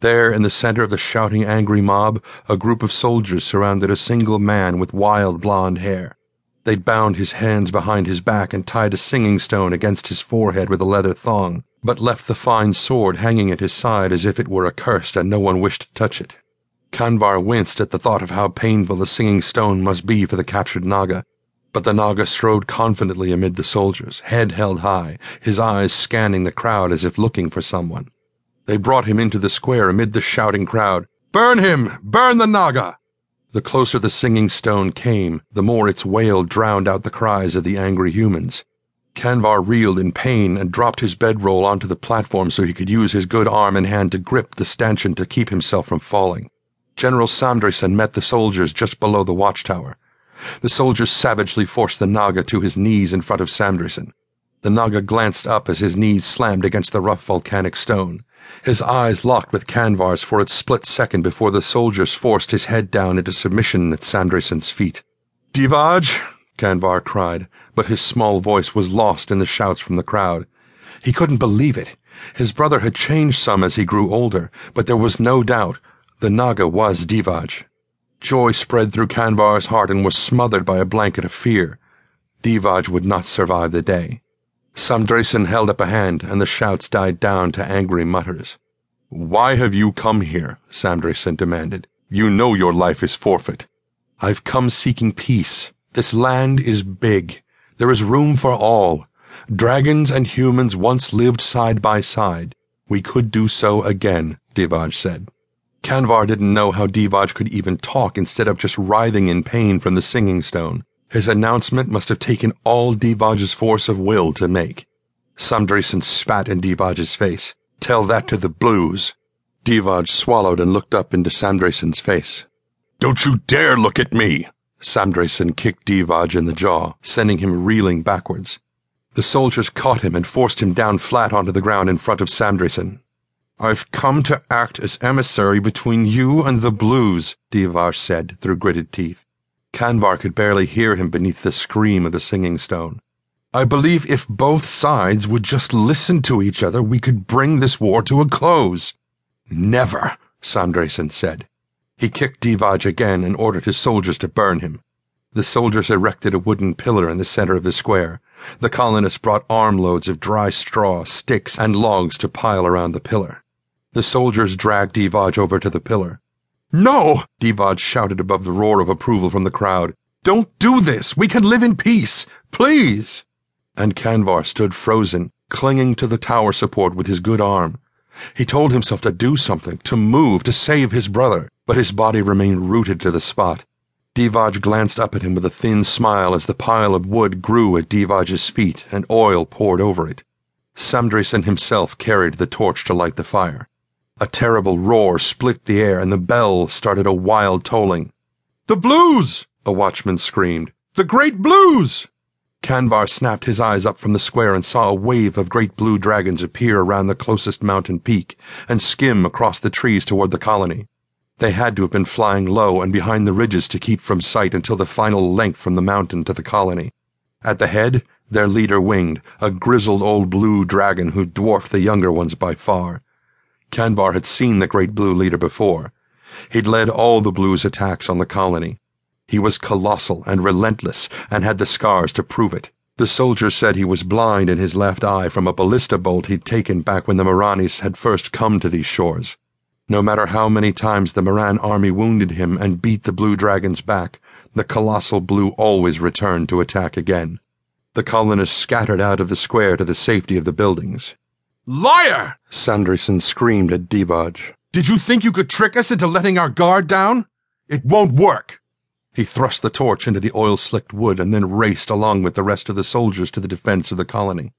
There, in the center of the shouting, angry mob, a group of soldiers surrounded a single man with wild blond hair. They'd bound his hands behind his back and tied a singing stone against his forehead with a leather thong, but left the fine sword hanging at his side as if it were accursed and no one wished to touch it. Kanvar winced at the thought of how painful the singing stone must be for the captured Naga, but the Naga strode confidently amid the soldiers, head held high, his eyes scanning the crowd as if looking for someone. They brought him into the square amid the shouting crowd. Burn him! Burn the Naga! The closer the singing stone came, the more its wail drowned out the cries of the angry humans. Kanvar reeled in pain and dropped his bedroll onto the platform so he could use his good arm and hand to grip the stanchion to keep himself from falling. General Samdrason met the soldiers just below the watchtower. The soldiers savagely forced the Naga to his knees in front of Samdrason. The Naga glanced up as his knees slammed against the rough volcanic stone. His eyes locked with Kanvar's for a split second before the soldiers forced his head down into submission at Samdrason's feet. Divaj! Kanvar cried, but his small voice was lost in the shouts from the crowd. He couldn't believe it. His brother had changed some as he grew older, but there was no doubt the Naga was Divaj. Joy spread through Kanvar's heart and was smothered by a blanket of fear. Divaj would not survive the day. Samdrason held up a hand, and the shouts died down to angry mutters. Why have you come here? Samdrason demanded. You know your life is forfeit. I've come seeking peace. This land is big. There is room for all. Dragons and humans once lived side by side. We could do so again, Divaj said. Kanvar didn't know how Divaj could even talk instead of just writhing in pain from the singing stone. His announcement must have taken all Divaj's force of will to make. Samdrason spat in Divaj's face. Tell that to the blues. Divaj swallowed and looked up into Samdrason's face. Don't you dare look at me! Samdrason kicked Divaj in the jaw, sending him reeling backwards. The soldiers caught him and forced him down flat onto the ground in front of Samdrason. I've come to act as emissary between you and the blues, Divaj said through gritted teeth. Kanvar could barely hear him beneath the scream of the singing stone. I believe if both sides would just listen to each other, we could bring this war to a close. Never, Samdrason said. He kicked Divaj again and ordered his soldiers to burn him. The soldiers erected a wooden pillar in the center of the square. The colonists brought armloads of dry straw, sticks, and logs to pile around the pillar. The soldiers dragged Divaj over to the pillar. No! Divaj shouted above the roar of approval from the crowd. Don't do this! We can live in peace! Please! And Kanvar stood frozen, clinging to the tower support with his good arm. He told himself to do something, to move, to save his brother, but his body remained rooted to the spot. Divaj glanced up at him with a thin smile as the pile of wood grew at Divaj's feet and oil poured over it. Samdrason himself carried the torch to light the fire. A terrible roar split the air, and the bell started a wild tolling. The blues! a watchman screamed. The great blues! Kanvar snapped his eyes up from the square and saw a wave of great blue dragons appear around the closest mountain peak and skim across the trees toward the colony. They had to have been flying low and behind the ridges to keep from sight until the final length from the mountain to the colony. At the head, their leader winged, a grizzled old blue dragon who dwarfed the younger ones by far. Kanvar had seen the great blue leader before. He'd led all the blues' attacks on the colony. He was colossal and relentless and had the scars to prove it. The soldiers said he was blind in his left eye from a ballista bolt he'd taken back when the Maranis had first come to these shores. No matter how many times the Moran army wounded him and beat the blue dragons back, the colossal blue always returned to attack again. The colonists scattered out of the square to the safety of the buildings. Liar! Samdrason screamed at Divaj. Did you think you could trick us into letting our guard down? It won't work! He thrust the torch into the oil slicked wood and then raced along with the rest of the soldiers to the defense of the colony.